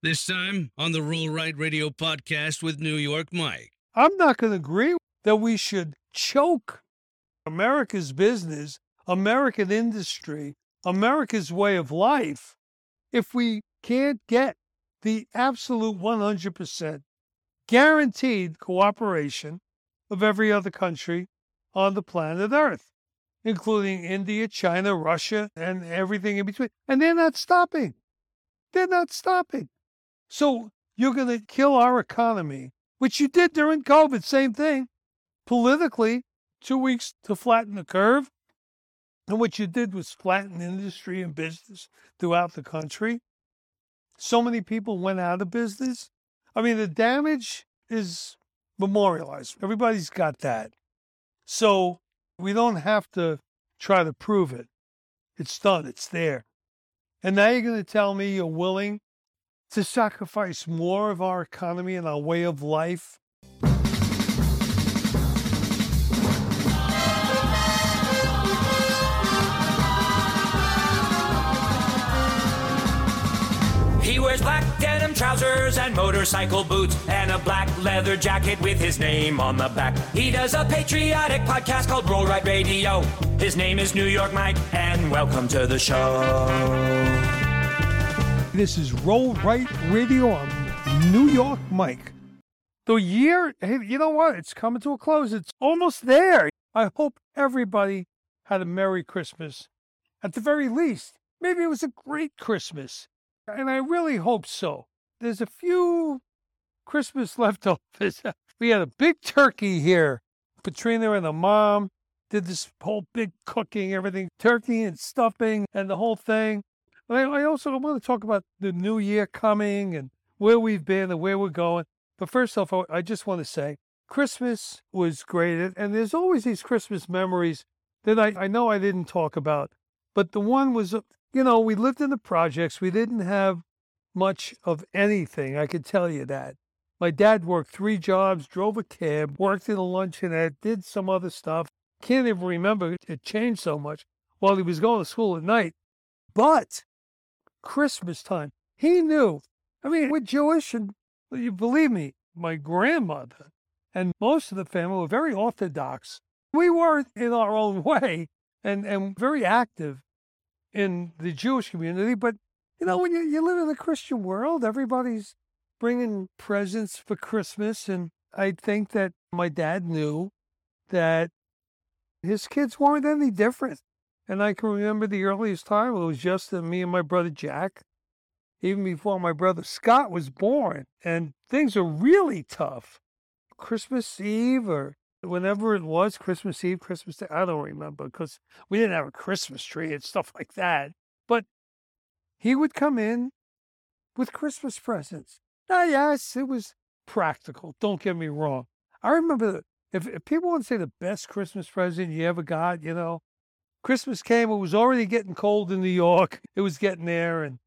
This time on the Roll Right Radio podcast with New York Mike. I'm not going to agree that we should choke America's business, American industry, America's way of life if we can't get the absolute 100% guaranteed cooperation of every other country on the planet Earth, including India, China, Russia, and everything in between. And they're not stopping. They're not stopping. So you're going to kill our economy, which you did during COVID, same thing. Politically, two weeks to flatten the curve. And what you did was flatten industry and business throughout the country. So many people went out of business. I mean, the damage is memorialized. Everybody's got that. So we don't have to try to prove it. It's done, it's there. And now you're going to tell me you're willing to sacrifice more of our economy and our way of life He wears black denim trousers and motorcycle boots and a black leather jacket with his name on the back. He does a patriotic podcast called Roll Right Radio. His name is New York Mike, and welcome to the show. This is Roll Right Radio. I'm New York Mike. The year, hey, you know what? It's coming to a close. It's almost there. I hope everybody had a Merry Christmas. At the very least, maybe it was a great Christmas. And I really hope so. There's a few Christmas leftovers. we had a big turkey here. Katrina and the mom did this whole big cooking, everything, turkey and stuffing and the whole thing. I, I also want to talk about the new year coming and where we've been and where we're going. But first off, I just want to say Christmas was great. And there's always these Christmas memories that I, I know I didn't talk about. But the one was uh, you know, we lived in the projects. We didn't have much of anything. I can tell you that. My dad worked three jobs, drove a cab, worked in a luncheonette, did some other stuff. Can't even remember it changed so much while he was going to school at night. But Christmas time, he knew. I mean, we're Jewish, and you believe me, my grandmother and most of the family were very orthodox. We were in our own way and, and very active in the Jewish community. But, you know, when you, you live in a Christian world, everybody's bringing presents for Christmas. And I think that my dad knew that his kids weren't any different. And I can remember the earliest time it was just me and my brother Jack, even before my brother Scott was born. And things are really tough. Christmas Eve or whenever it was Christmas Eve, Christmas Day, I don't remember because we didn't have a Christmas tree and stuff like that. But he would come in with Christmas presents. Ah, yes, it was practical. Don't get me wrong. I remember if, if people want to say the best Christmas present you ever got, you know, Christmas came, it was already getting cold in New York. It was getting there. And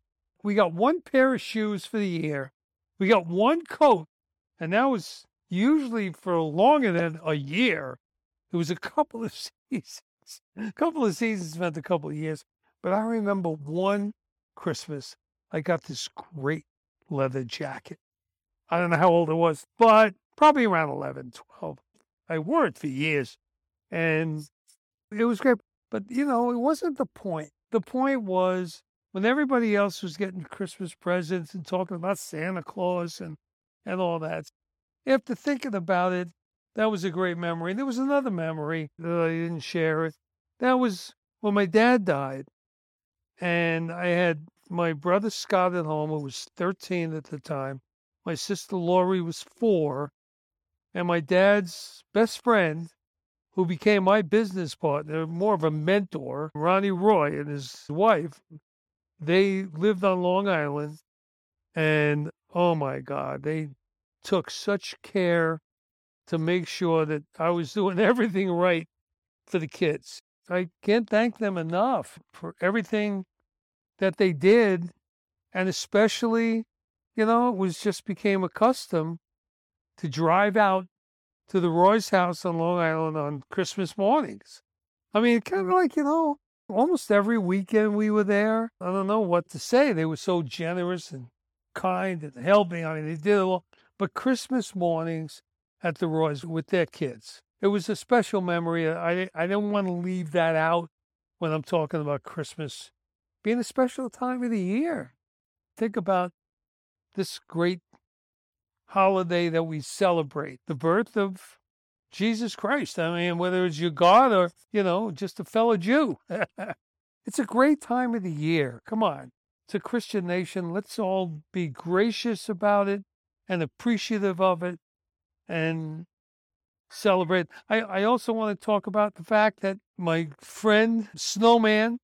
we got one pair of shoes for the year. We got one coat. And that was usually for longer than a year. It was a couple of seasons. A couple of seasons meant a couple of years. But I remember one Christmas, I got this great leather jacket. I don't know how old it was, but probably around 11, 12. I wore it for years and it was great. But, you know, it wasn't the point. The point was when everybody else was getting Christmas presents and talking about Santa Claus and, and all that, after thinking about it, that was a great memory. There was another memory that I didn't share it. That was when my dad died. And I had my brother Scott at home, who was 13 at the time. My sister Laurie was four. And my dad's best friend, who became my business partner, more of a mentor, Ronnie Roy and his wife, they lived on Long Island. And oh my God, they took such care to make sure that I was doing everything right for the kids. I can't thank them enough for everything that they did. And especially, you know, it was just became a custom to drive out to the Roy's house on Long Island on Christmas mornings. I mean, kind of like, you know, almost every weekend we were there. I don't know what to say. They were so generous and kind and helping. I mean, they did it all. But Christmas mornings at the Roys with their kids, it was a special memory. I I didn't want to leave that out when I'm talking about Christmas being a special time of the year. Think about this great holiday that we celebrate, the birth of Jesus Christ. I mean, whether it's your God or, you know, just a fellow Jew. it's a great time of the year. Come on. It's a Christian nation. Let's all be gracious about it and appreciative of it and celebrate. I, I also want to talk about the fact that my friend Snowman,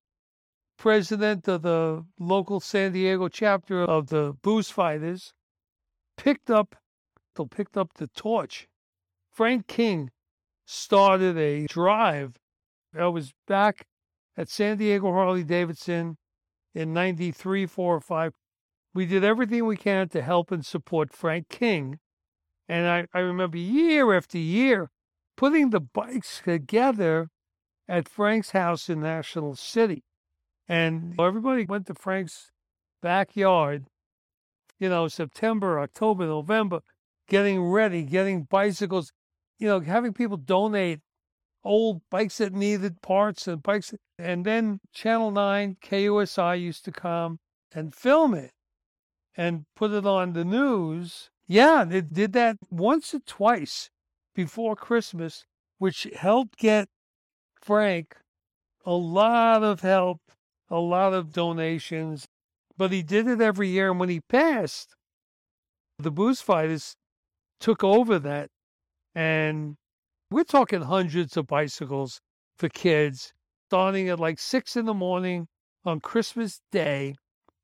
president of the local San Diego chapter of the Booze Fighters, picked up picked up the torch. Frank King started a drive. I was back at San Diego Harley Davidson in 93, 4 or 5. We did everything we can to help and support Frank King. And I, I remember year after year putting the bikes together at Frank's house in National City. And everybody went to Frank's backyard, you know, September, October, November, getting ready, getting bicycles, you know, having people donate old bikes that needed parts and bikes. And then Channel 9, KUSI used to come and film it and put it on the news. Yeah, they did that once or twice before Christmas, which helped get Frank a lot of help, a lot of donations. But he did it every year. And when he passed, the booze fighters took over that. And we're talking hundreds of bicycles for kids starting at like six in the morning on Christmas Day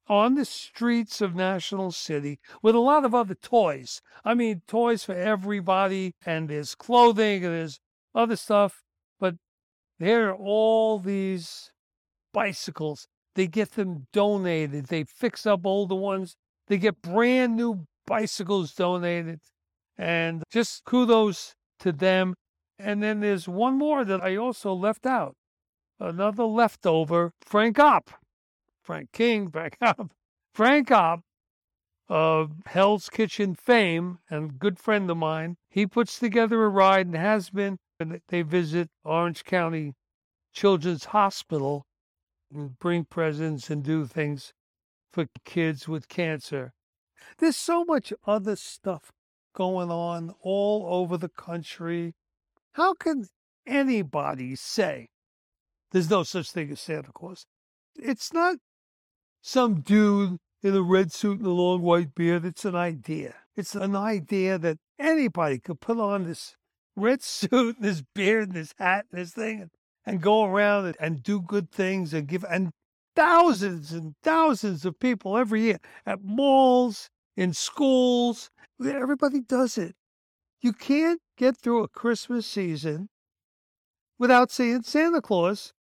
on the streets of National City with a lot of other toys. I mean, toys for everybody, and there's clothing and there's other stuff, but there are all these bicycles. They get them donated, they fix up older ones, they get brand new bicycles donated. And just kudos to them. And then there's one more that I also left out. Another leftover, Frank Opp. Frank King, Frank Opp. Frank Opp of Hell's Kitchen fame and good friend of mine. He puts together a ride and has been. And they visit Orange County Children's Hospital and bring presents and do things for kids with cancer. There's so much other stuff going on all over the country. How can anybody say there's no such thing as Santa Claus? It's not some dude in a red suit and a long white beard. It's an idea. It's an idea that anybody could put on this red suit and this beard and this hat and this thing and, and go around and, do good things and give and thousands and thousands of people every year at malls, in schools, Everybody does it. You can't get through a Christmas season without seeing Santa Claus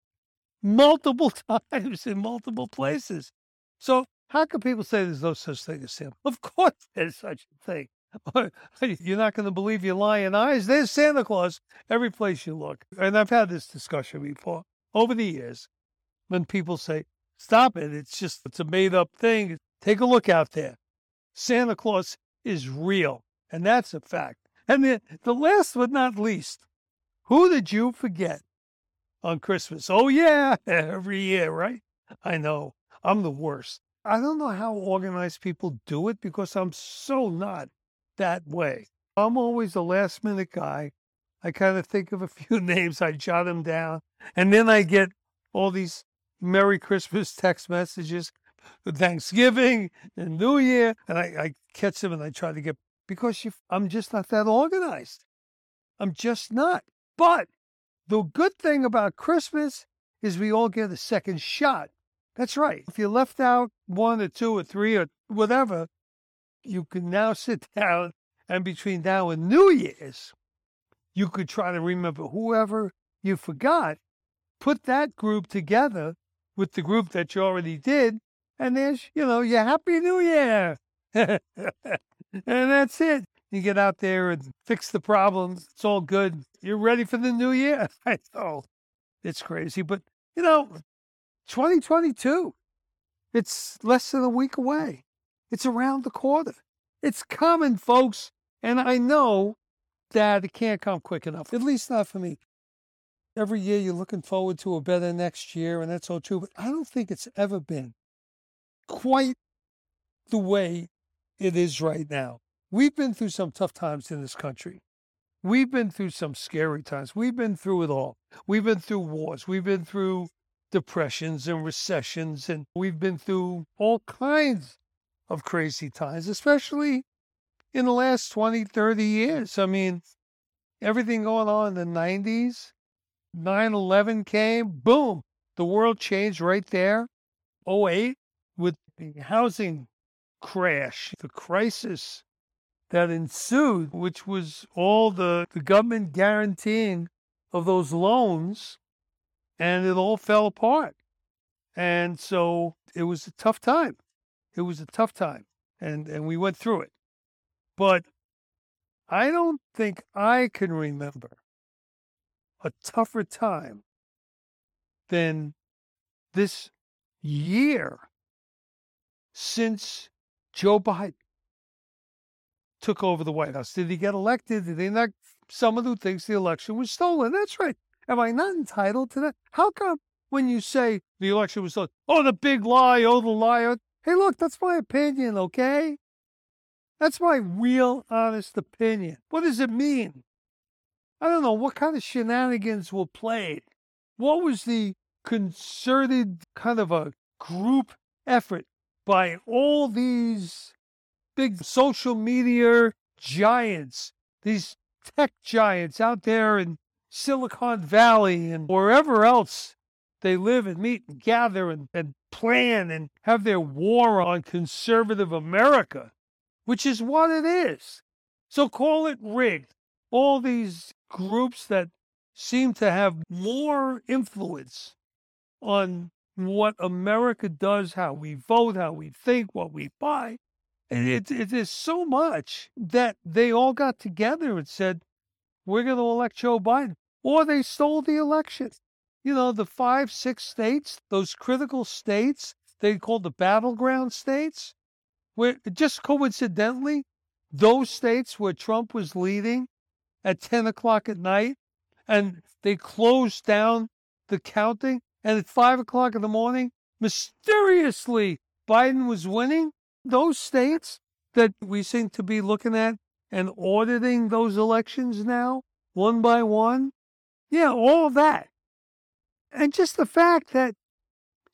multiple times in multiple places. So how can people say there's no such thing as Santa? Of course there's such a thing. You're not going to believe your lying eyes. There's Santa Claus every place you look. And I've had this discussion before over the years when people say, stop it. It's just, it's a made up thing. Take a look out there. Santa Claus is real. And that's a fact. And the, the last but not least, who did you forget on Christmas? Oh, yeah, every year, right? I know. I'm the worst. I don't know how organized people do it because I'm so not that way. I'm always the last minute guy. I kind of think of a few names, I jot them down, and then I get all these Merry Christmas text messages Thanksgiving and New Year, and I, I catch them and I try to get because you, I'm just not that organized. I'm just not. But the good thing about Christmas is we all get a second shot. That's right. If you left out one or two or three or whatever, you can now sit down and between now and New Year's, you could try to remember whoever you forgot, put that group together with the group that you already did, and there's, you know, your Happy New Year. and that's it. You get out there and fix the problems. It's all good. You're ready for the new year. I know it's crazy, but you know, 2022, it's less than a week away. It's around the corner. It's coming, folks. And I know that it can't come quick enough, at least not for me. Every year you're looking forward to a better next year, and that's all true. But I don't think it's ever been quite the way it is right now. We've been through some tough times in this country. We've been through some scary times. We've been through it all. We've been through wars. We've been through depressions and recessions, and we've been through all kinds of crazy times, especially in the last 20, 30 years. I mean, everything going on in the 90s, 9 11 came, boom, the world changed right there. 08 with the housing crash, the crisis that ensued, which was all the, the government guaranteeing of those loans, and it all fell apart. And so it was a tough time. It was a tough time, and, and we went through it. But I don't think I can remember a tougher time than this year since Joe Biden took over the White House. Did he get elected? Did he not? Someone who thinks the election was stolen. That's right. Am I not entitled to that? How come when you say the election was stolen, oh, the big lie, oh, the liar? Hey, look, that's my opinion, okay? That's my real, honest opinion. What does it mean? I don't know what kind of shenanigans were played. What was the concerted kind of a group effort by all these big social media giants, these tech giants out there in Silicon Valley and wherever else they live and meet and gather and, and plan and have their war on conservative America, which is what it is. So call it rigged. All these groups that seem to have more influence on what America does, how we vote, how we think, what we buy. And it, it is so much that they all got together and said, we're going to elect Joe Biden. Or they stole the election. You know, the five, six states, those critical states, they called the battleground states, where just coincidentally, those states where Trump was leading at 10 o'clock at night and they closed down the counting and at five o'clock in the morning, mysteriously, Biden was winning. Those states that we seem to be looking at and auditing those elections now, one by one. Yeah, all of that. And just the fact that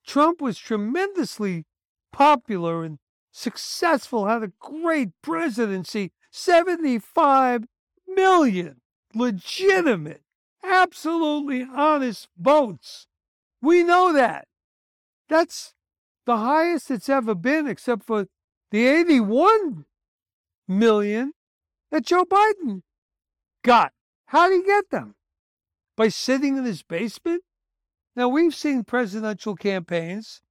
Trump was tremendously popular and successful, had a great presidency, 75 million legitimate, absolutely honest votes. We know that. That's the highest it's ever been, except for the 81 million that Joe Biden got. How did he get them? By sitting in his basement? Now, we've seen presidential campaigns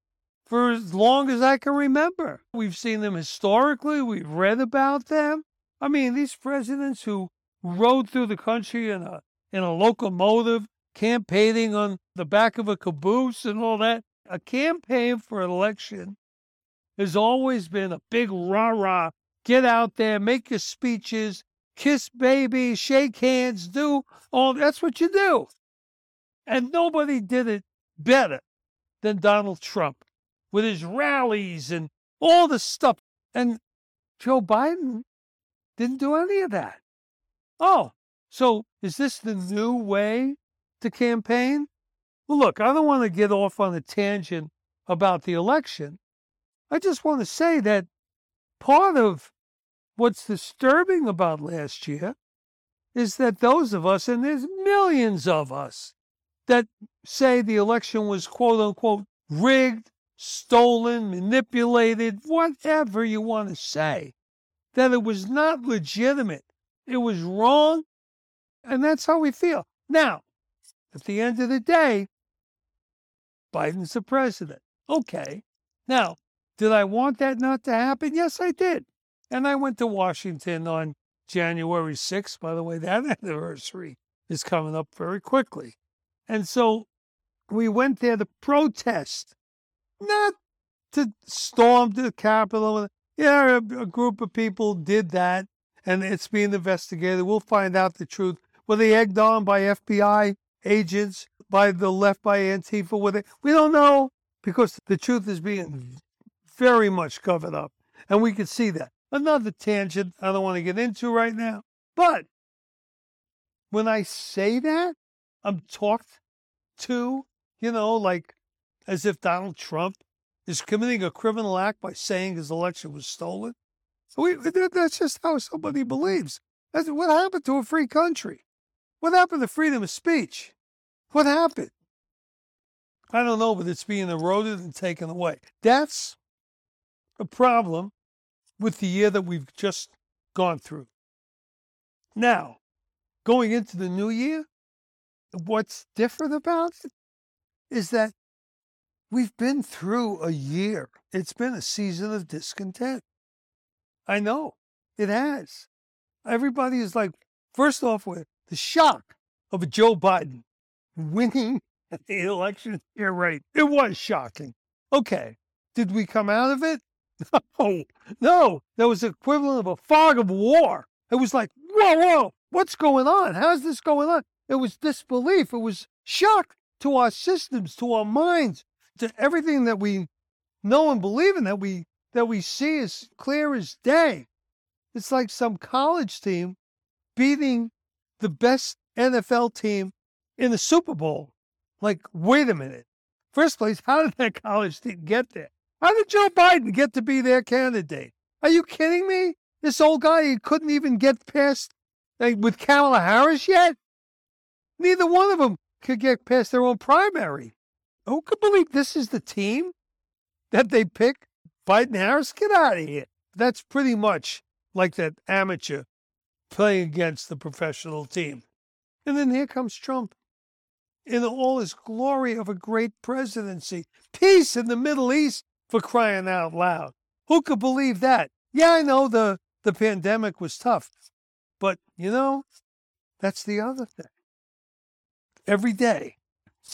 for as long as I can remember. We've seen them historically, we've read about them. I mean, these presidents who rode through the country in a in a locomotive campaigning on the back of a caboose and all that. A campaign for an election has always been a big rah rah. Get out there, make your speeches, kiss babies, shake hands, do all that's what you do. And nobody did it better than Donald Trump with his rallies and all the stuff. And Joe Biden didn't do any of that. Oh, so is this the new way to campaign? Well, look, I don't want to get off on a tangent about the election. I just want to say that part of what's disturbing about last year is that those of us, and there's millions of us, that say the election was quote unquote rigged, stolen, manipulated, whatever you want to say, that it was not legitimate, it was wrong, and that's how we feel. Now, at the end of the day, Biden's the president. Okay. Now, did I want that not to happen? Yes, I did. And I went to Washington on January 6th. By the way, that anniversary is coming up very quickly. And so we went there to protest, not to storm the Capitol. Yeah, a, a group of people did that, and it's being investigated. We'll find out the truth. Were they egged on by FBI agents, by the left, by Antifa? Were they? We don't know because the truth is being very much covered up, and we can see that. Another tangent I don't want to get into right now, but when I say that, I'm talked to, you know, like as if Donald Trump is committing a criminal act by saying his election was stolen. We, that's just how somebody believes. That's what happened to a free country. What happened to freedom of speech? What happened? I don't know, but it's being eroded and taken away. That's a problem with the year that we've just gone through. Now, going into the new year, what's different about it is that we've been through a year. It's been a season of discontent. I know it has. Everybody is like, first off, with the shock of Joe Biden winning the election. You're right. It was shocking. Okay. Did we come out of it? No, no. There was equivalent of a fog of war. It was like, whoa, whoa, what's going on? How's this going on? It was disbelief. It was shock to our systems, to our minds, to everything that we know and believe in that we that we see as clear as day. It's like some college team beating the best NFL team in the Super Bowl. Like, wait a minute. First place, how did that college team get there? How did Joe Biden get to be their candidate? Are you kidding me? This old guy he couldn't even get past like, with Kamala Harris yet. Neither one of them could get past their own primary. Who could believe this is the team that they pick? Biden Harris, get out of here. That's pretty much like that amateur playing against the professional team. And then here comes Trump in all his glory of a great presidency. Peace in the Middle East for crying out loud. Who could believe that? Yeah, I know the, the pandemic was tough, but you know, that's the other thing. Every day,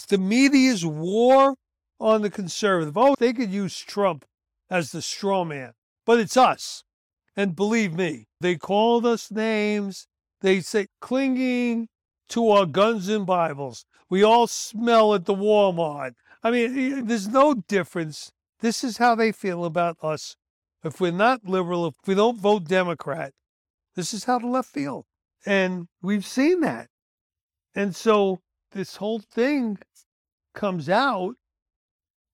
the media's war on the conservative. Oh, they could use Trump as the straw man, but it's us. And believe me, they called us names. They say clinging to our guns and Bibles. We all smell at the Walmart. I mean, there's no difference. This is how they feel about us. If we're not liberal, if we don't vote Democrat, this is how the left feel. And we've seen that. And so this whole thing comes out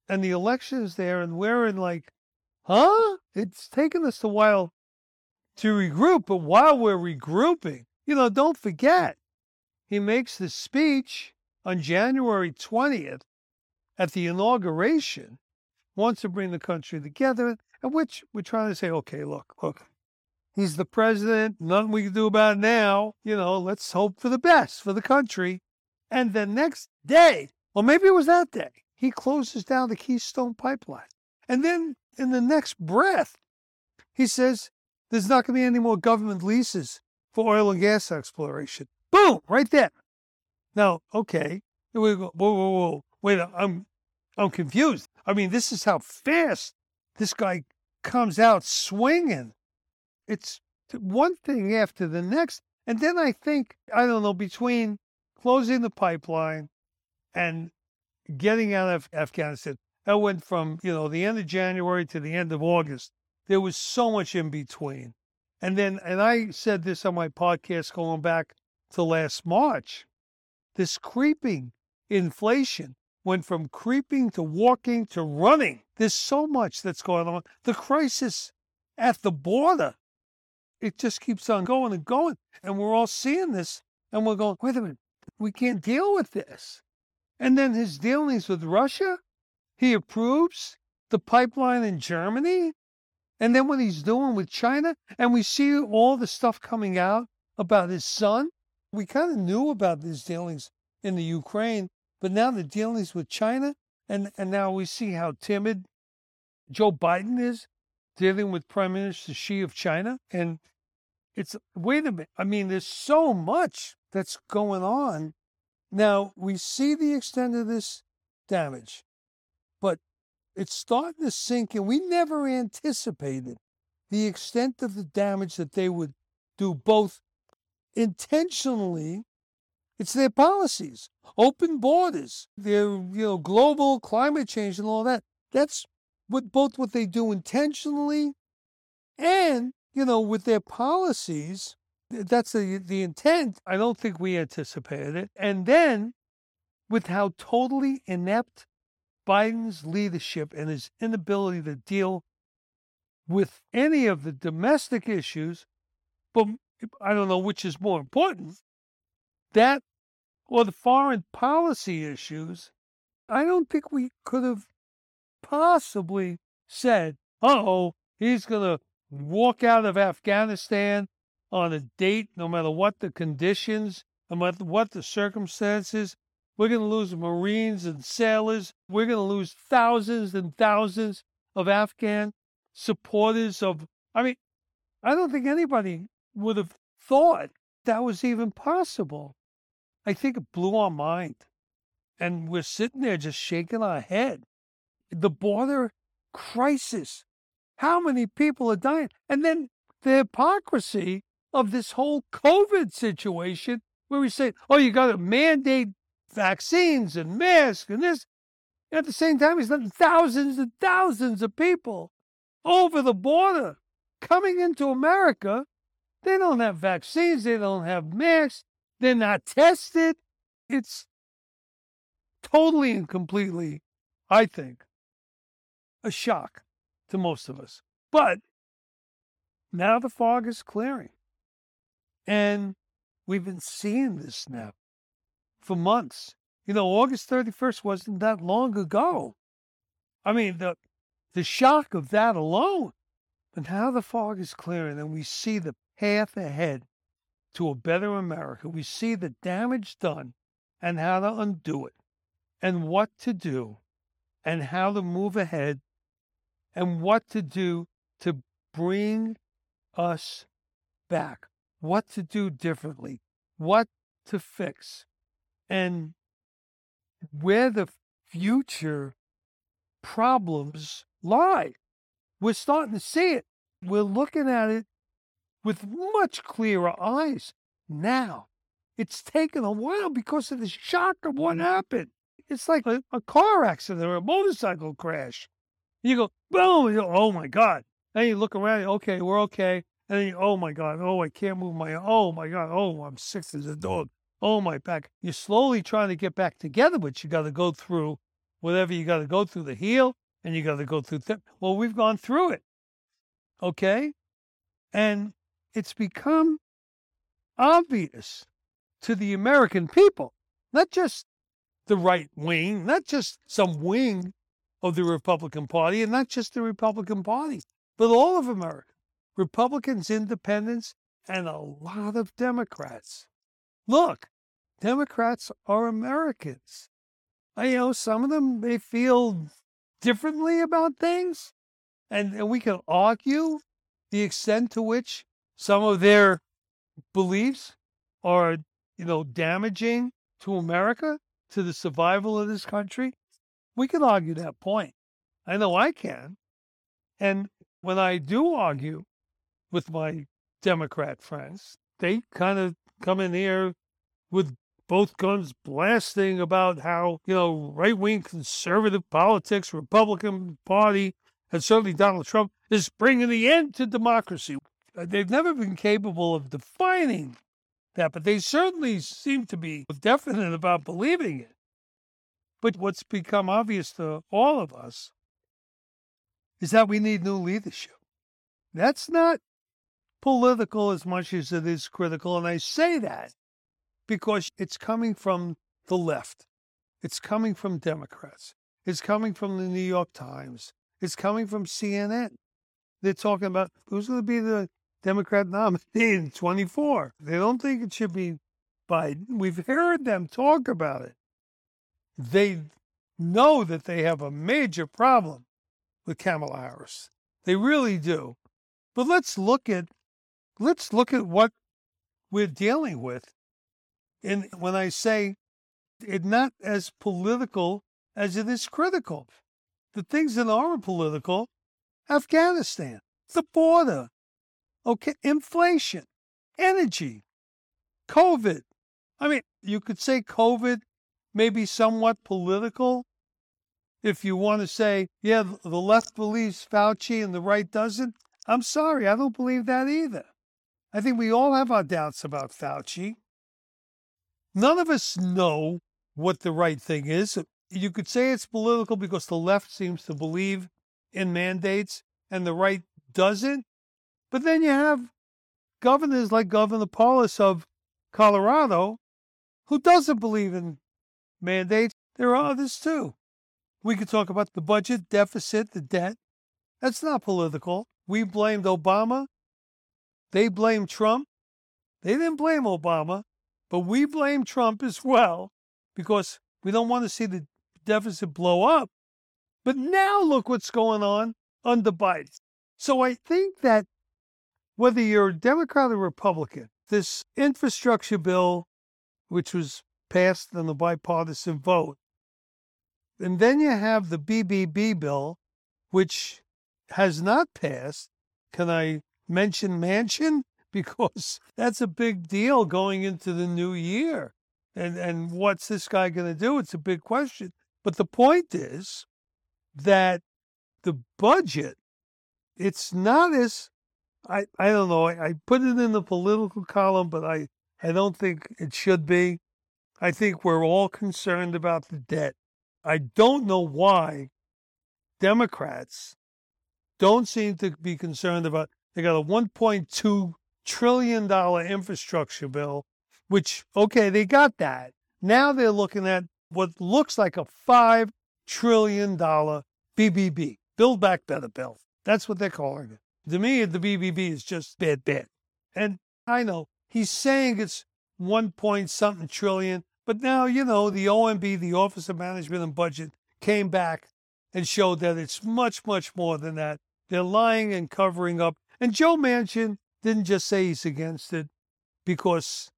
and the election is there and we're in like, huh? It's taken us a while to regroup, but while we're regrouping, you know, don't forget, he makes the speech on January 20th at the inauguration, wants to bring the country together, at which we're trying to say, okay, look, look, he's the president, nothing we can do about it now, you know, let's hope for the best for the country. And the next day, or maybe it was that day, he closes down the Keystone Pipeline. And then in the next breath, he says there's not going to be any more government leases for oil and gas exploration. Boom, right there. Now, okay, we go, whoa, whoa, whoa, wait, I'm, I'm confused. I mean, this is how fast this guy comes out swinging. It's one thing after the next. And then I think, I don't know, between closing the pipeline and getting out of Afghanistan, that went from, you know, the end of January to the end of August. There was so much in between. And then, and I said this on my podcast going back to last March this creeping inflation went from creeping to walking to running. There's so much that's going on. The crisis at the border, it just keeps on going and going. And we're all seeing this and we're going, wait a minute, we can't deal with this. And then his dealings with Russia, he approves the pipeline in Germany. And then what he's doing with China, and we see all the stuff coming out about his son. We kind of knew about these dealings in the Ukraine, but now the dealings with China, and, and now we see how timid Joe Biden is dealing with Prime Minister Xi of China. And it's, wait a minute, I mean, there's so much that's going on. Now, we see the extent of this damage, but it's starting to sink and We never anticipated the extent of the damage that they would do both intentionally it's their policies open borders their you know global climate change and all that that's what both what they do intentionally and you know with their policies that's the the intent i don't think we anticipated it and then with how totally inept biden's leadership and his inability to deal with any of the domestic issues but i don't know which is more important that or the foreign policy issues i don't think we could have possibly said oh he's going to walk out of afghanistan on a date, no matter what the conditions, no matter what the circumstances. We're going to lose Marines and sailors. We're going to lose thousands and thousands of Afghan supporters of. I mean, I don't think anybody would have thought that was even possible. I think it blew our mind. And we're sitting there just shaking our head. The border crisis. How many people are dying? And then the hypocrisy of this whole COVID situation where we say, oh, you got to mandate vaccines and masks and this. And at the same time, he's letting thousands and thousands of people over the border coming into America. They don't have vaccines, they don't have masks, they're not tested. It's totally and completely, I think, a shock to most of us. But now the fog is clearing. And we've been seeing this now for months. You know, August 31st wasn't that long ago. I mean, the the shock of that alone. But now the fog is clearing and we see the path ahead to a better America. We see the damage done and how to undo it and what to do and how to move ahead and what to do to bring us back what to do differently, what to fix, and where the future problems lie. We're starting to see it. We're looking at it with much clearer eyes now. It's taken a while because of the shock of what happened. It's like a, a car accident or a motorcycle crash. You go, boom, you oh my God. And you look around, okay, we're okay. And then, you, oh my God, oh, I can't move my, oh my God, oh, I'm sick as a dog. Oh, my back. You're slowly trying to get back together, but you got to go through whatever you got to go through the heel and you got to go through. Th- well, we've gone through it. Okay. And it's become obvious to the American people, not just the right wing, not just some wing of the Republican Party, and not just the Republican Party, but all of America. Republicans, independents, and a lot of Democrats. Look, Democrats are Americans. I know some of them they feel differently about things, and, and we can argue the extent to which some of their beliefs are, you know, damaging to America, to the survival of this country. We can argue that point. I know I can. And when I do argue, with my Democrat friends. They kind of come in here with both guns blasting about how, you know, right wing conservative politics, Republican Party, and certainly Donald Trump is bringing the end to democracy. Uh, they've never been capable of defining that, but they certainly seem to be definite about believing it. But what's become obvious to all of us is that we need new leadership. That's not political as much as it is critical. And I say that because it's coming from the left, it's coming from Democrats, it's coming from the New York Times, it's coming from CNN. They're talking about who's going to be the Democrat nominee in 24. They don't think it should be Biden. We've heard them talk about it. They know that they have a major problem with Kamala Harris. They really do. But let's look at let's look at what we're dealing with. And when I say it's not as political as it is critical, the things that are political, Afghanistan. the border, okay, inflation, energy, COVID. I mean, you could say COVID may be somewhat political. If you want to say, yeah, the left believes Fauci and the right doesn't, I'm sorry, I don't believe that either. I think we all have our doubts about Fauci. None of us know what the right thing is. You could say it's political because the left seems to believe in mandates and the right doesn't. But then you have governors like Governor Polis of Colorado who doesn't believe in mandates. There are others too. We could talk about the budget deficit, the debt. That's not political. We blamed Obama. They blame Trump. They didn't blame Obama, but we blame Trump as well because we don't want to see the deficit blow up. But now look what's going on under Biden. So I think that whether you're a Democrat or Republican, this infrastructure bill, which was passed on the bipartisan vote, and then you have the BBB bill, which has not passed. Can I mention Manchin Because that's a big deal going into the new year. And, and what's this guy going to do? It's a big question. But the point is that the budget, it's not as, I, I don't know, I, I put it in the political column, but I, I don't think it should be. I think we're all concerned about the debt. I don't know why Democrats don't seem to be concerned about. They got a 1.2 trillion dollar infrastructure bill, which okay, they got that. Now they're looking at what looks like a five trillion dollar BBB, Build Back Better bill. That's what they're calling it. To me, the BBB is just bad, bad. And I know he's saying it's one point something trillion, but now you know the OMB, the Office of Management and Budget, came back and showed that it's much, much more than that. They're lying and covering up. And Joe Manchin didn't just say he's against it because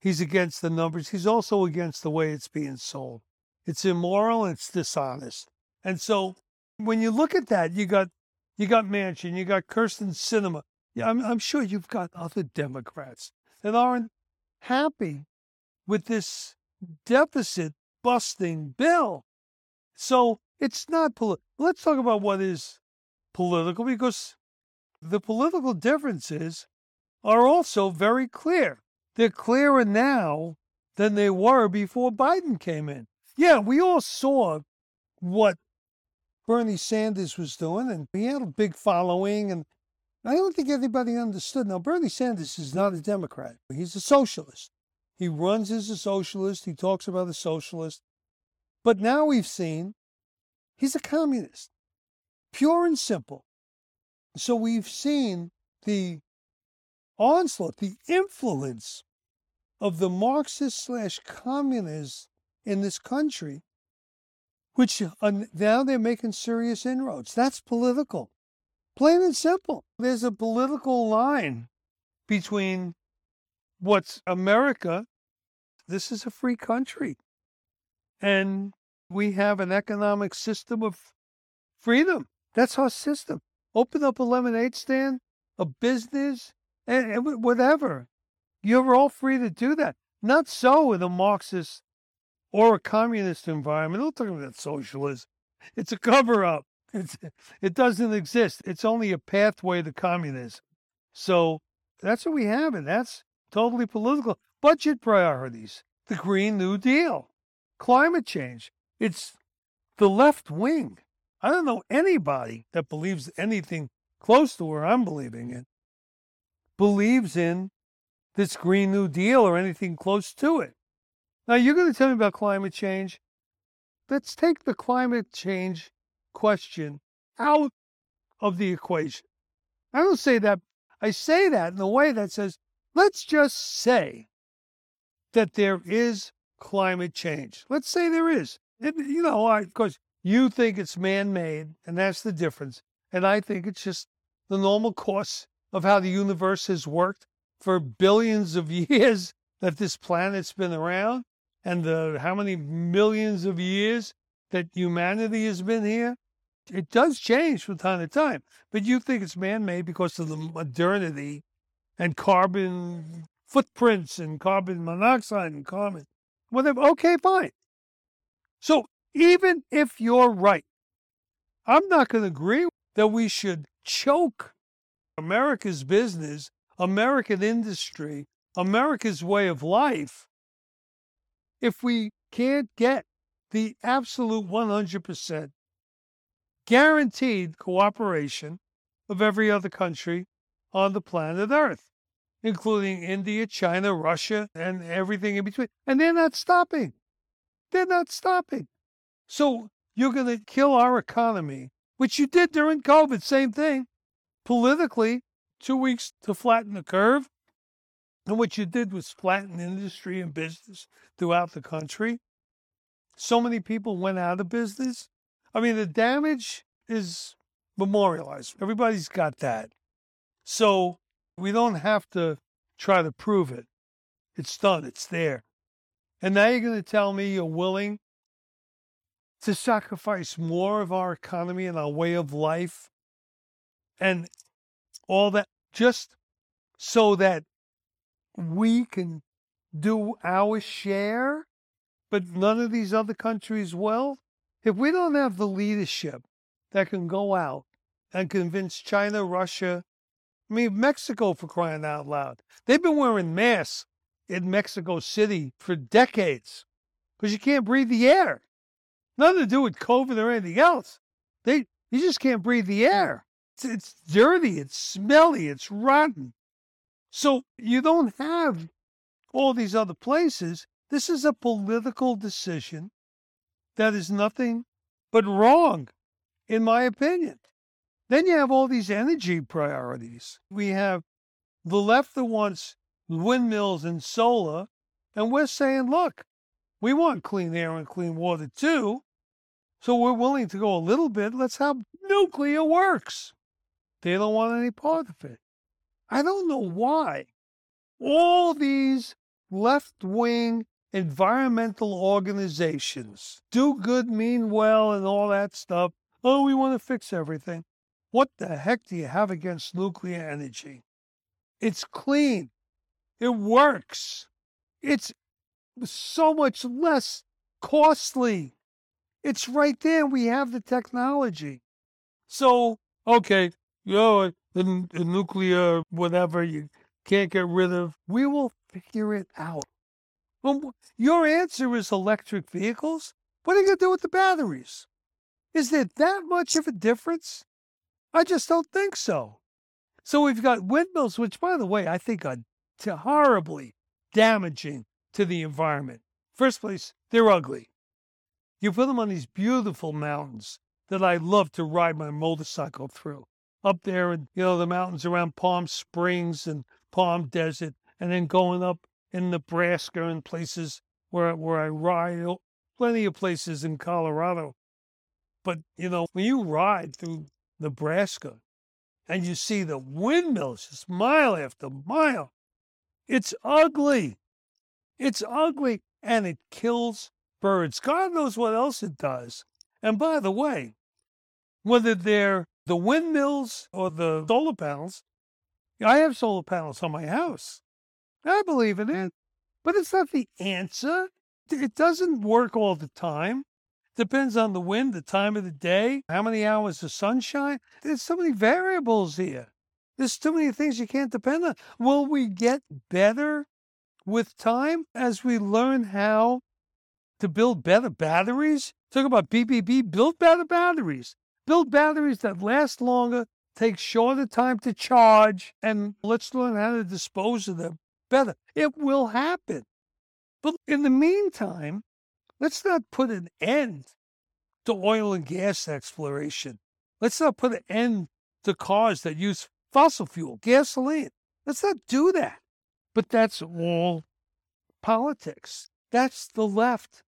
he's against the numbers. He's also against the way it's being sold. It's immoral it's dishonest. And so when you look at that, you got you got Manchin, you got Kyrsten Sinema. Yeah, I'm, I'm sure you've got other Democrats that aren't happy with this deficit busting bill. So it's not political. Let's talk about what is political because the political differences are also very clear. They're clearer now than they were before Biden came in. Yeah, we all saw what Bernie Sanders was doing, and he had a big following. And I don't think anybody understood. Now, Bernie Sanders is not a Democrat, he's a socialist. He runs as a socialist, he talks about a socialist. But now we've seen he's a communist pure and simple. So we've seen the onslaught, the influence of the Marxist slash communists in this country, which uh, now they're making serious inroads. That's political. Plain and simple. There's a political line between what's America, this is a free country, and we have an economic system of freedom. That's our system. Open up a lemonade stand, a business, and, and whatever. You're all free to do that. Not so in a Marxist or a communist environment. I'm talking about socialism. It's a cover up. It's, it doesn't exist. It's only a pathway to communism. So that's what we have, and that's totally political. Budget priorities, the Green New Deal, climate change. It's the left wing I don't know anybody that believes anything close to where I'm believing it believes in this Green New Deal or anything close to it. Now, you're going to tell me about climate change. Let's take the climate change question out of the equation. I don't say that. I say that in a way that says, let's just say that there is climate change. Let's say there is. It, you know, of course, you think it's man made, and that's the difference. And I think it's just the normal course of how the universe has worked for billions of years that this planet's been around, and the how many millions of years that humanity has been here. It does change from time to time, but you think it's man made because of the modernity and carbon footprints and carbon monoxide and carbon, whatever. Okay, fine. So even if you're right, I'm not going to agree that we should choke America's business, American industry, America's way of life if we can't get the absolute 100% guaranteed cooperation of every other country on the planet Earth, including India, China, Russia, and everything in between. And they're not stopping. They're not stopping. So you're going to kill our economy, which you did during COVID, same thing. Politically, two weeks to flatten the curve. And what you did was flatten industry and business throughout the country. So many people went out of business. I mean, the damage is memorialized. Everybody's got that. So we don't have to try to prove it. It's done, it's there. And now you're going to tell me you're willing to sacrifice more of our economy and our way of life and all that just so that we can do our share, but none of these other countries will. If we don't have the leadership that can go out and convince China, Russia, I mean, Mexico for crying out loud. They've been wearing masks in Mexico City for decades because you can't breathe the air. Nothing to do with COVID or anything else. They you just can't breathe the air. It's, it's dirty, it's smelly, it's rotten. So you don't have all these other places. This is a political decision that is nothing but wrong, in my opinion. Then you have all these energy priorities. We have the left that wants windmills and solar, and we're saying, look, we want clean air and clean water too. So we're willing to go a little bit. Let's have nuclear works. They don't want any part of it. I don't know why. All these left wing environmental organizations do good, mean well, and all that stuff. Oh, we want to fix everything. What the heck do you have against nuclear energy? It's clean. It works. It's so much less costly. It's right there. We have the technology. So, okay, you know, the, the nuclear whatever you can't get rid of. We will figure it out. Well, your answer is electric vehicles. What are you going to do with the batteries? Is there that much of a difference? I just don't think so. So we've got windmills, which, by the way, I think are horribly damaging to the environment. First place, they're ugly. You put them on these beautiful mountains that I love to ride my motorcycle through up there in you know the mountains around Palm Springs and Palm Desert, and then going up in Nebraska and places where where I ride, plenty of places in Colorado. But you know when you ride through Nebraska and you see the windmills just mile after mile, it's ugly. It's ugly and it kills birds. God knows what else it does. And by the way, whether they're the windmills or the solar panels. I have solar panels on my house. I believe in it, but it's not the answer. It doesn't work all the time. Depends on the wind, the time of the day, how many hours of sunshine. There's so many variables here. There's too many things you can't depend on. Will we get better with time as we learn how to build better batteries? Talk about BBB, build better batteries. Build batteries that last longer, take shorter time to charge, and let's learn how to dispose of them better. It will happen. But in the meantime, let's not put an end to oil and gas exploration. Let's not put an end to cars that use fossil fuel, gasoline. Let's not do that. But that's all politics. That's the left.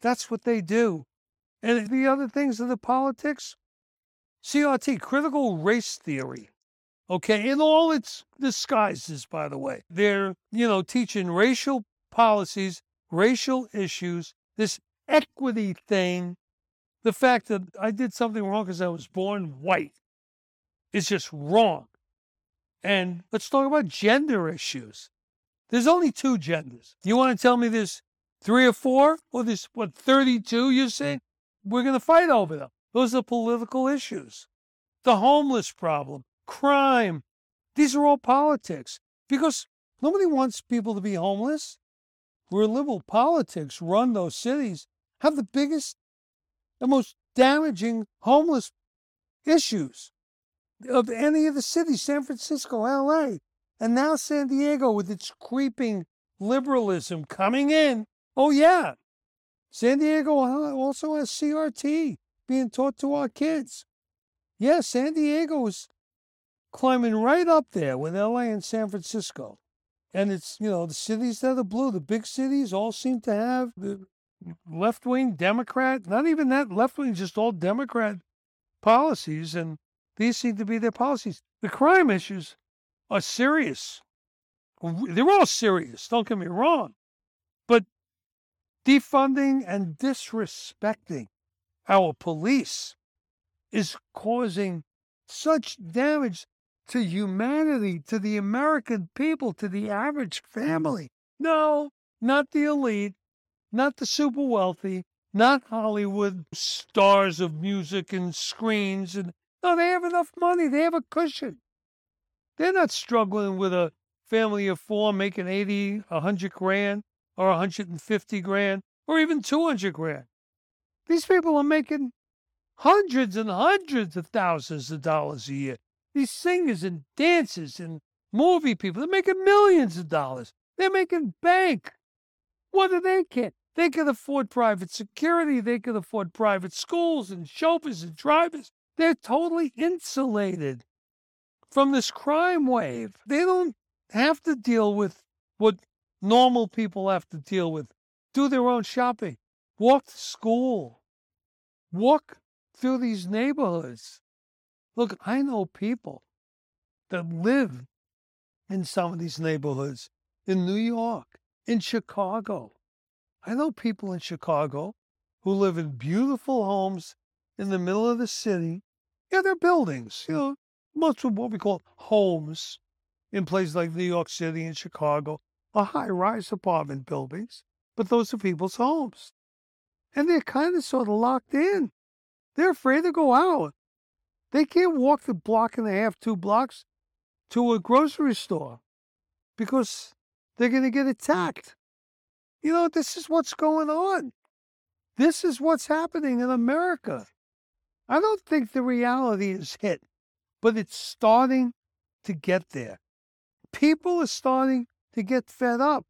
That's what they do. And the other things in the politics, CRT, critical race theory. Okay, in all its disguises, by the way. They're, you know, teaching racial policies, racial issues, this equity thing the fact that I did something wrong because I was born white is just wrong. And let's talk about gender issues. There's only two genders. You want to tell me there's three or four? Or there's, what, 32 you say? We're going to fight over them. Those are political issues. The homeless problem, crime. These are all politics because nobody wants people to be homeless. Where liberal politics run those cities have the biggest, the most damaging homeless issues of any of the cities, San Francisco, LA, and now San Diego with its creeping liberalism coming in. Oh, yeah. San Diego also has CRT being taught to our kids. Yeah, San Diego is climbing right up there with LA and San Francisco. And it's, you know, the cities that are blue, the big cities all seem to have the left wing Democrat, not even that left wing, just all Democrat policies. And these seem to be their policies. The crime issues are serious. They're all serious, don't get me wrong. But defunding and disrespecting our police is causing such damage to humanity, to the American people, to the average family. No, not the elite, not the super wealthy, not Hollywood stars of music and screens and no, they have enough money. They have a cushion. They're not struggling with a family of four making 80, 100 grand or 150 grand or even 200 grand. These people are making hundreds and hundreds of thousands of dollars a year. These singers and dancers and movie people, they're making millions of dollars. They're making bank. What do they get? They can afford private security. They can afford private schools and chauffeurs and drivers. They're totally insulated from this crime wave. They don't have to deal with what normal people have to deal with. Do their own shopping, walk to school, walk through these neighborhoods. Look, I know people that live in some of these neighborhoods in New York, in Chicago. I know people in Chicago who live in beautiful homes in the middle of the city yeah, they're buildings, you know, most of what we call homes in places like New York City and Chicago are high rise apartment buildings, but those are people's homes. And they're kind of sort of locked in. They're afraid to go out. They can't walk the block and a half, two blocks to a grocery store because they're going to get attacked. You know, this is what's going on. This is what's happening in America. I don't think the reality is hit, but it's starting to get there. People are starting to get fed up.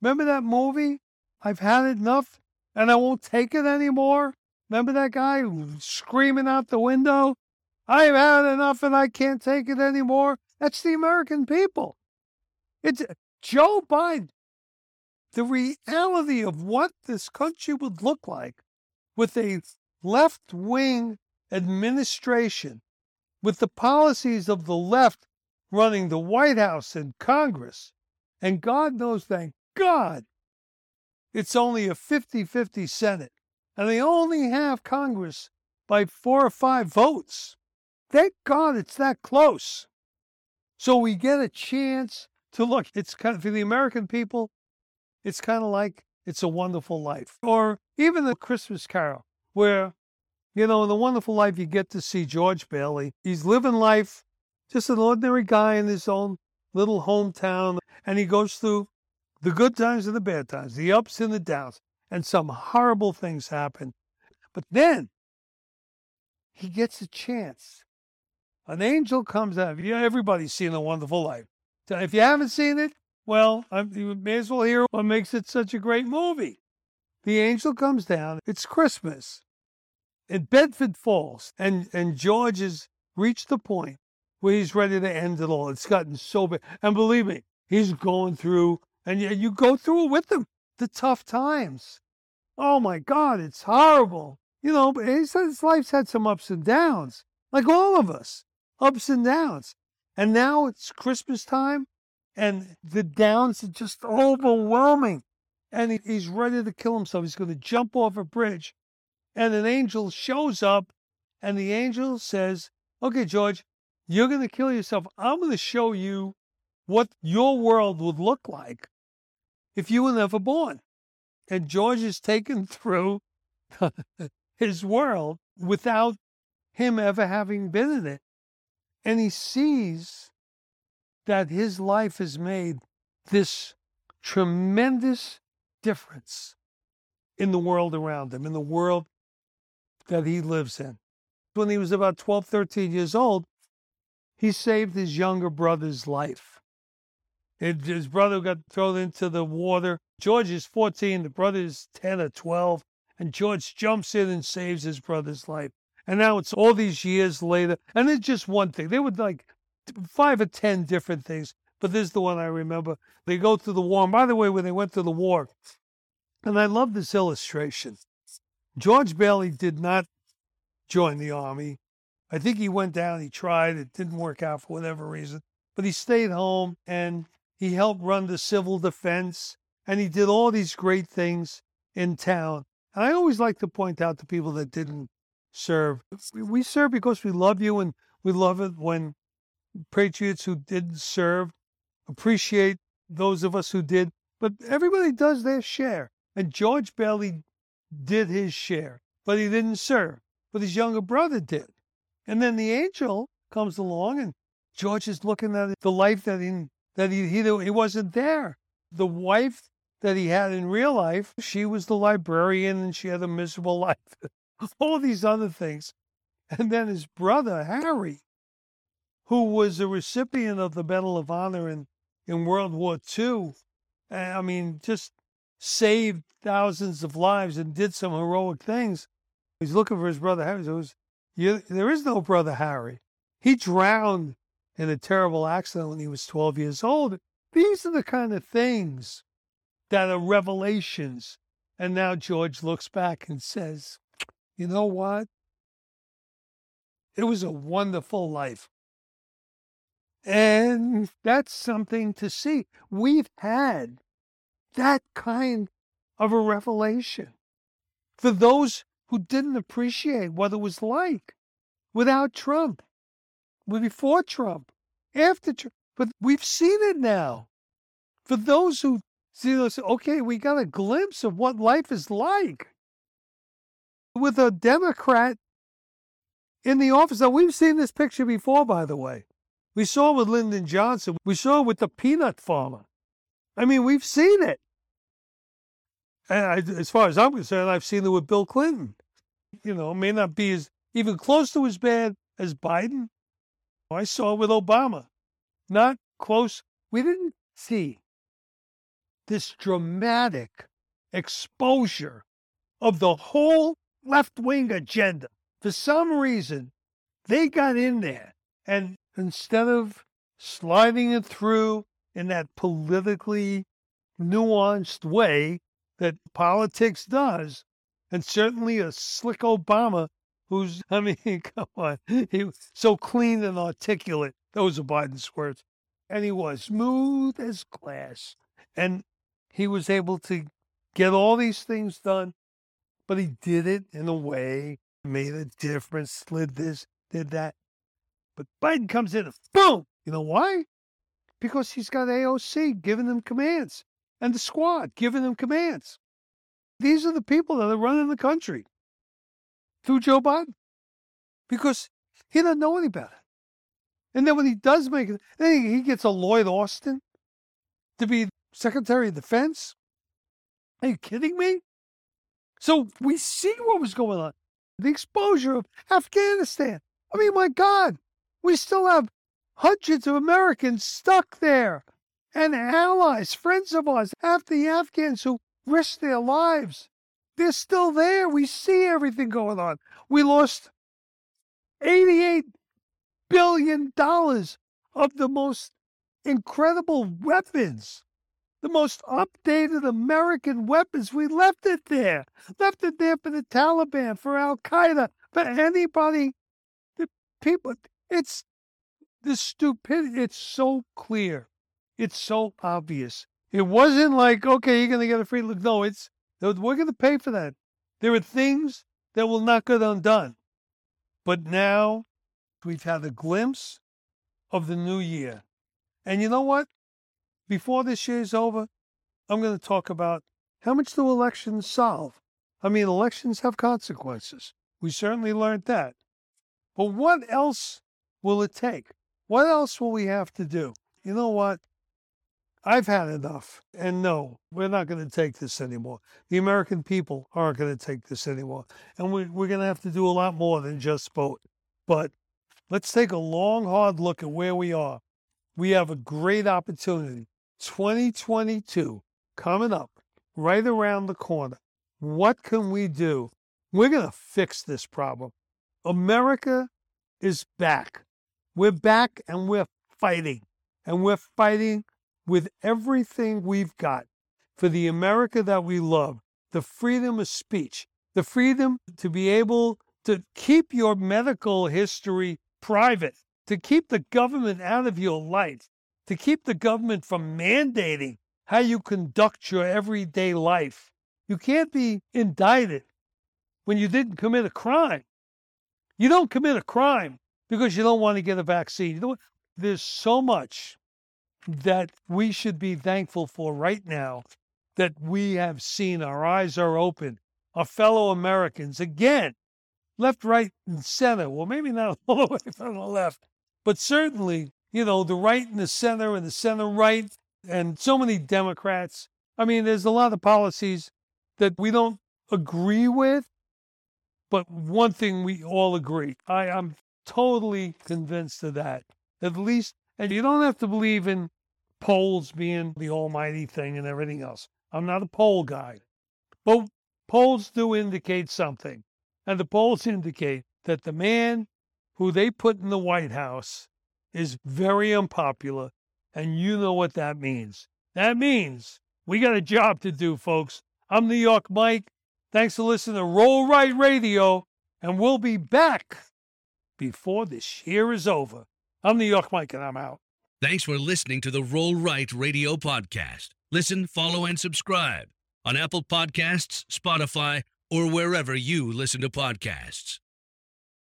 Remember that movie? I've had enough and I won't take it anymore. Remember that guy screaming out the window? I've had enough and I can't take it anymore. That's the American people. It's uh, Joe Biden. The reality of what this country would look like with a left wing administration with the policies of the left running the White House and Congress, and God knows, thank God, it's only a 50 50 Senate, and they only have Congress by four or five votes. Thank God it's that close. So we get a chance to look. It's kind of, for the American people, it's kind of like It's a Wonderful Life, or even the Christmas Carol, where you know, in The Wonderful Life, you get to see George Bailey. He's living life, just an ordinary guy in his own little hometown, and he goes through the good times and the bad times, the ups and the downs, and some horrible things happen. But then he gets a chance. An angel comes out. Everybody's seen A Wonderful Life. If you haven't seen it, well, you may as well hear what makes it such a great movie. The angel comes down. It's Christmas in Bedford Falls, and and George has reached the point where he's ready to end it all. It's gotten so bad, and believe me, he's going through, and you, you go through it with him, the tough times. Oh my God, it's horrible. You know, but he said his life's had some ups and downs, like all of us, ups and downs. And now it's Christmas time, and the downs are just overwhelming. And he, he's ready to kill himself. He's going to jump off a bridge and an angel shows up, and the angel says, Okay, George, you're going to kill yourself. I'm going to show you what your world would look like if you were never born. And George is taken through his world without him ever having been in it. And he sees that his life has made this tremendous difference in the world around him, in the world that he lives in. When he was about 12, 13 years old, he saved his younger brother's life. His brother got thrown into the water. George is 14, the brother is 10 or 12, and George jumps in and saves his brother's life. And now it's all these years later, and it's just one thing. They were like five or 10 different things, but this is the one I remember. They go through the war. And by the way, when they went to the war, and I love this illustration, George Bailey did not join the army. I think he went down, he tried, it didn't work out for whatever reason, but he stayed home and he helped run the civil defense and he did all these great things in town. And I always like to point out to people that didn't serve. We serve because we love you and we love it when patriots who didn't serve appreciate those of us who did. But everybody does their share. And George Bailey did his share, but he didn't serve. But his younger brother did. And then the angel comes along and George is looking at the life that he that he, he, he wasn't there. The wife that he had in real life, she was the librarian and she had a miserable life. All these other things. And then his brother, Harry, who was a recipient of the Medal of Honor in, in World War II. I mean, just saved thousands of lives and did some heroic things. He's looking for his brother Harry. There is no brother Harry. He drowned in a terrible accident when he was 12 years old. These are the kind of things that are revelations. And now George looks back and says, you know what? It was a wonderful life. And that's something to see. We've had that kind of a revelation for those who didn't appreciate what it was like without Trump before Trump, after Trump. But we've seen it now. For those who see this, okay, we got a glimpse of what life is like with a Democrat in the office. Now, we've seen this picture before, by the way. We saw it with Lyndon Johnson. We saw it with the peanut farmer. I mean, we've seen it. And I, as far as I'm concerned, I've seen it with Bill Clinton. You know, it may not be as even close to as bad as Biden, I saw with Obama. Not close. We didn't see this dramatic exposure of the whole left wing agenda. For some reason, they got in there and instead of sliding it through in that politically nuanced way that politics does, and certainly a slick Obama who's, I mean, come on, he was so clean and articulate. Those are Biden's words. And he was smooth as glass. And he was able to get all these things done, but he did it in a way, made a difference, slid this, did that. But Biden comes in and boom! You know why? Because he's got AOC giving them commands and the squad giving them commands. These are the people that are running the country through Joe Biden because he doesn't know any better. And then when he does make it, then he gets a Lloyd Austin to be Secretary of Defense. Are you kidding me? So we see what was going on. The exposure of Afghanistan. I mean, my God, we still have hundreds of Americans stuck there and allies, friends of ours, half the Afghans who risked their lives they're still there. We see everything going on. We lost $88 billion of the most incredible weapons, the most updated American weapons. We left it there, left it there for the Taliban, for Al Qaeda, for anybody. The people, it's the stupidity. It's so clear. It's so obvious. It wasn't like, okay, you're going to get a free look. No, it's we're going to pay for that. There are things that will not get undone. But now we've had a glimpse of the new year. And you know what? Before this year is over, I'm going to talk about how much do elections solve? I mean, elections have consequences. We certainly learned that. But what else will it take? What else will we have to do? You know what? I've had enough. And no, we're not going to take this anymore. The American people aren't going to take this anymore. And we, we're going to have to do a lot more than just vote. But let's take a long, hard look at where we are. We have a great opportunity. 2022 coming up right around the corner. What can we do? We're going to fix this problem. America is back. We're back and we're fighting. And we're fighting with everything we've got for the America that we love the freedom of speech, the freedom to be able to keep your medical history private, to keep the government out of your life, to keep the government from mandating how you conduct your everyday life. You can't be indicted when you didn't commit a crime. You don't commit a crime because you don't want to get a vaccine. You know, there's so much that we should be thankful for right now that we have seen. Our eyes are open. Our fellow Americans, again, left, right, and center. Well, maybe not all the way from the left, but certainly, you know, the right and the center and the center right, and so many Democrats. I mean, there's a lot of policies that we don't agree with, but one thing we all agree. I am totally convinced of that. At least, and you don't have to believe in polls being the almighty thing and everything else. I'm not a poll guy. But polls do indicate something. And the polls indicate that the man who they put in the White House is very unpopular. And you know what that means. That means we got a job to do, folks. I'm New York Mike. Thanks for listening to Roll Right Radio. And we'll be back before this year is over. I'm New York Mike, and I'm out. Thanks for listening to the Roll Right Radio podcast. Listen, follow, and subscribe on Apple Podcasts, Spotify, or wherever you listen to podcasts.